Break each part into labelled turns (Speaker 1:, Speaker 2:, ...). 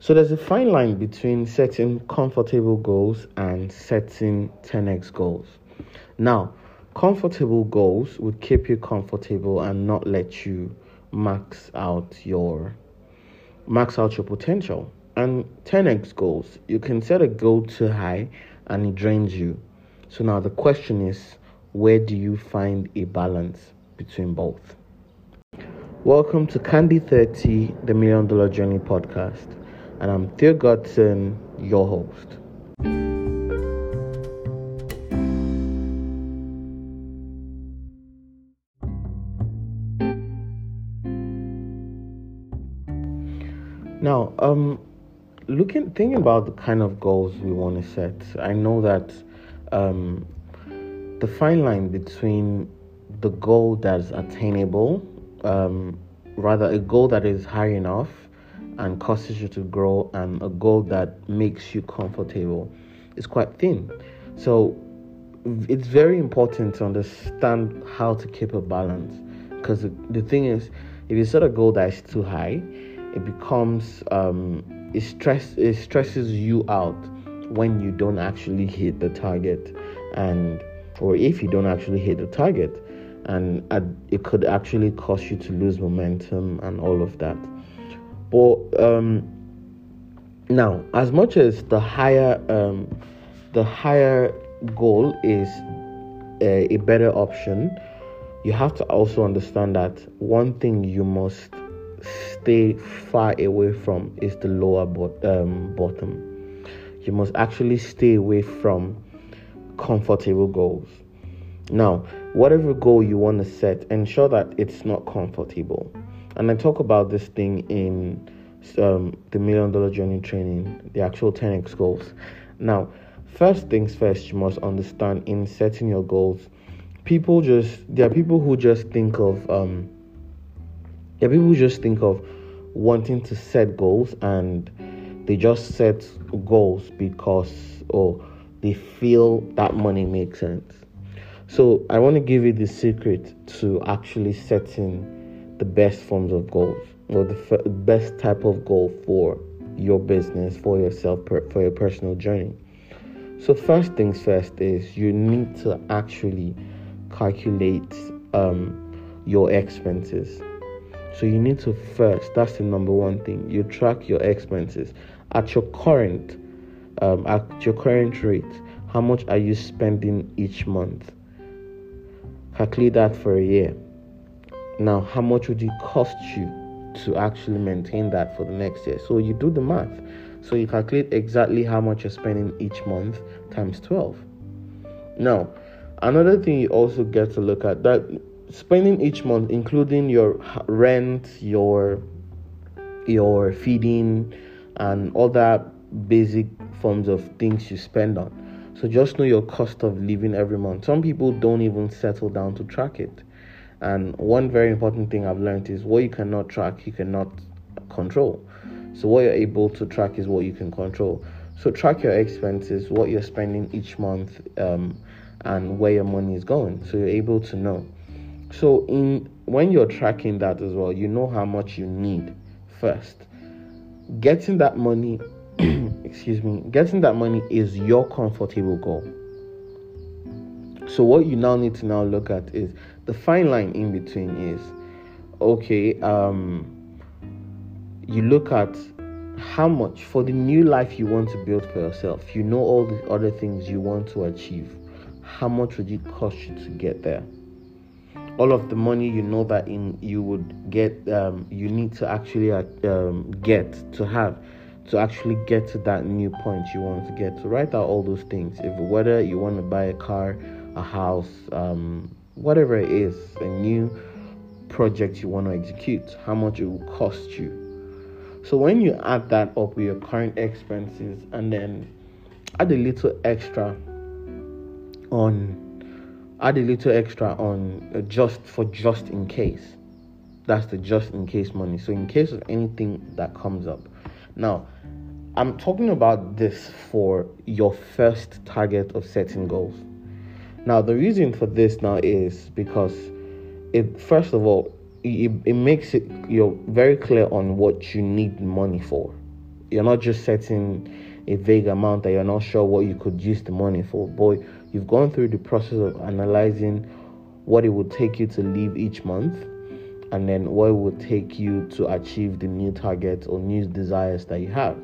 Speaker 1: So there's a fine line between setting comfortable goals and setting 10x goals. Now, comfortable goals would keep you comfortable and not let you max out your max out your potential. And 10x goals, you can set a goal too high and it drains you. So now the question is, where do you find a balance between both? Welcome to Candid 30, the Million Dollar Journey podcast. And I'm Theo Godson, your host. Now, um, looking thinking about the kind of goals we want to set, I know that um, the fine line between the goal that's attainable, um, rather a goal that is high enough and causes you to grow, and a goal that makes you comfortable, is quite thin. So it's very important to understand how to keep a balance, because the, thing is, if you set a goal that is too high it becomes um, it stress it stresses you out when you don't actually hit the target and or if you don't actually hit the target and it could actually cause you to lose momentum and all of that but um, now as much as the higher um, the higher goal is a, a better option you have to also understand that one thing you must stay far away from is the lower um, bottom. You must actually stay away from comfortable goals. Now, whatever goal you want to set, ensure that it's not comfortable. And I talk about this thing in um, the Million Dollar Journey training, the actual 10x goals. Now, first things first, you must understand in setting your goals, people just, there are people who just think of, um, there are people who just think of wanting to set goals and they just set goals because oh they feel that money makes sense. So I want to give you the secret to actually setting the best forms of goals or the f- best type of goal for your business, for yourself, per- for your personal journey. So first things first is you need to actually calculate um, your expenses. So you need to first, that's the number one thing. You track your expenses at your current um, at your current rate. How much are you spending each month? Calculate that for a year. Now, how much would it cost you to actually maintain that for the next year? So you do the math. So you calculate exactly how much you're spending each month times 12. Now, another thing you also get to look at that spending each month, including your rent, your your feeding, and other basic forms of things you spend on. So just know your cost of living every month. Some people don't even settle down to track it. And one very important thing I've learned is what you cannot track, you cannot control. So what you're able to track is what you can control. So track your expenses, what you're spending each month, um, and where your money is going. So you're able to know. So in when you're tracking that as well, you know how much you need first. Getting that money, excuse me, getting that money is your comfortable goal. So what you now need to now look at is the fine line in between is okay, um you look at how much for the new life you want to build for yourself. You know all the other things you want to achieve. How much would it cost you to get there? all of the money you know that in you would get um, you need to actually uh, um, get to have to actually get to that new point you want to get to write out all those things if whether you want to buy a car a house um, whatever it is a new project you want to execute how much it will cost you so when you add that up with your current expenses and then add a little extra on add a little extra on uh, just for just in case. That's the just in case money. So in case of anything that comes up. Now, I'm talking about this for your first target of setting goals. Now, the reason for this now is because it first of all it, it makes it you're very clear on what you need money for. you're not just setting a vague amount that you're not sure what you could use the money for. Boy, you've gone through the process of analyzing what it would take you to leave each month and then what it would take you to achieve the new targets or new desires that you have.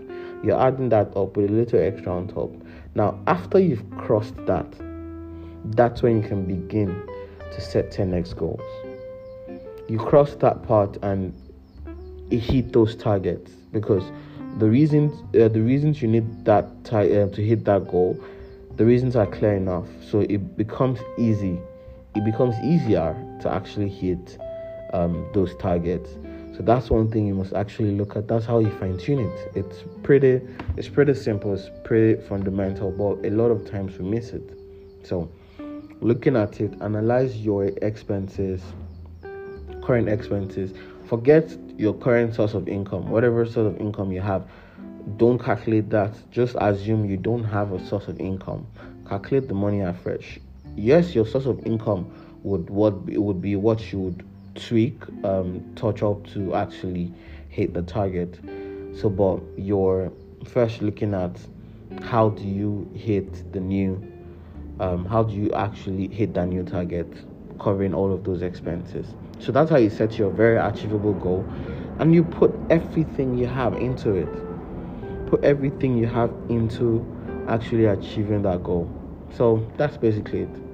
Speaker 1: You're adding that up with a little extra on top. Now, after you've crossed that, that's when you can begin to set 10x goals. You cross that part and hit those targets because the reasons uh, the reasons you need that uh, to hit that goal the reasons are clear enough. So it becomes easy. It becomes easier to actually hit um, those targets. So that's one thing you must actually look at. That's how you fine tune it. It's pretty it's pretty simple. It's pretty fundamental but a lot of times we miss it. So looking at it analyze your expenses current expenses forget your current source of income, whatever source of income you have, don't calculate that. Just assume you don't have a source of income. Calculate the money afresh. Yes, your source of income would what would be what you would tweak, um, touch up to actually hit the target. So, but you're first looking at how do you hit the new, um, how do you actually hit that new target, covering all of those expenses. So that's how you set your very achievable goal and you put everything you have into it. Put everything you have into actually achieving that goal. So that's basically it.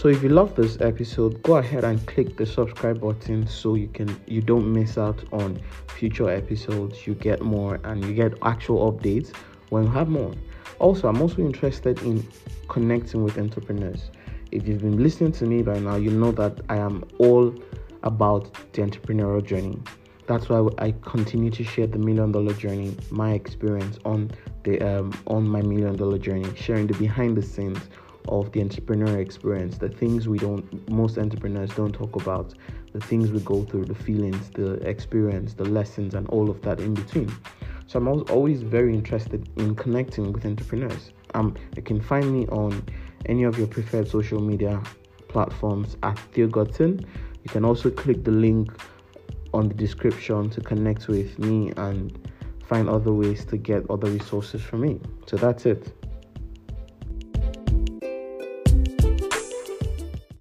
Speaker 1: So if you love this episode, go ahead and click the subscribe button so you can you don't miss out on future episodes. You get more and you get actual updates when we have more. Also, I'm also interested in connecting with entrepreneurs. If you've been listening to me by now, you know that I am all about the entrepreneurial journey. That's why I continue to share the million dollar journey, my experience on the um, on my million dollar journey, sharing the behind the scenes of the entrepreneur experience, the things we don't, most entrepreneurs don't talk about, the things we go through, the feelings, the experience, the lessons, and all of that in between. So I'm always very interested in connecting with entrepreneurs. Um, you can find me on any of your preferred social media platforms at Theo Godson. You can also click the link on the description to connect with me and find other ways to get other resources from me. So that's it.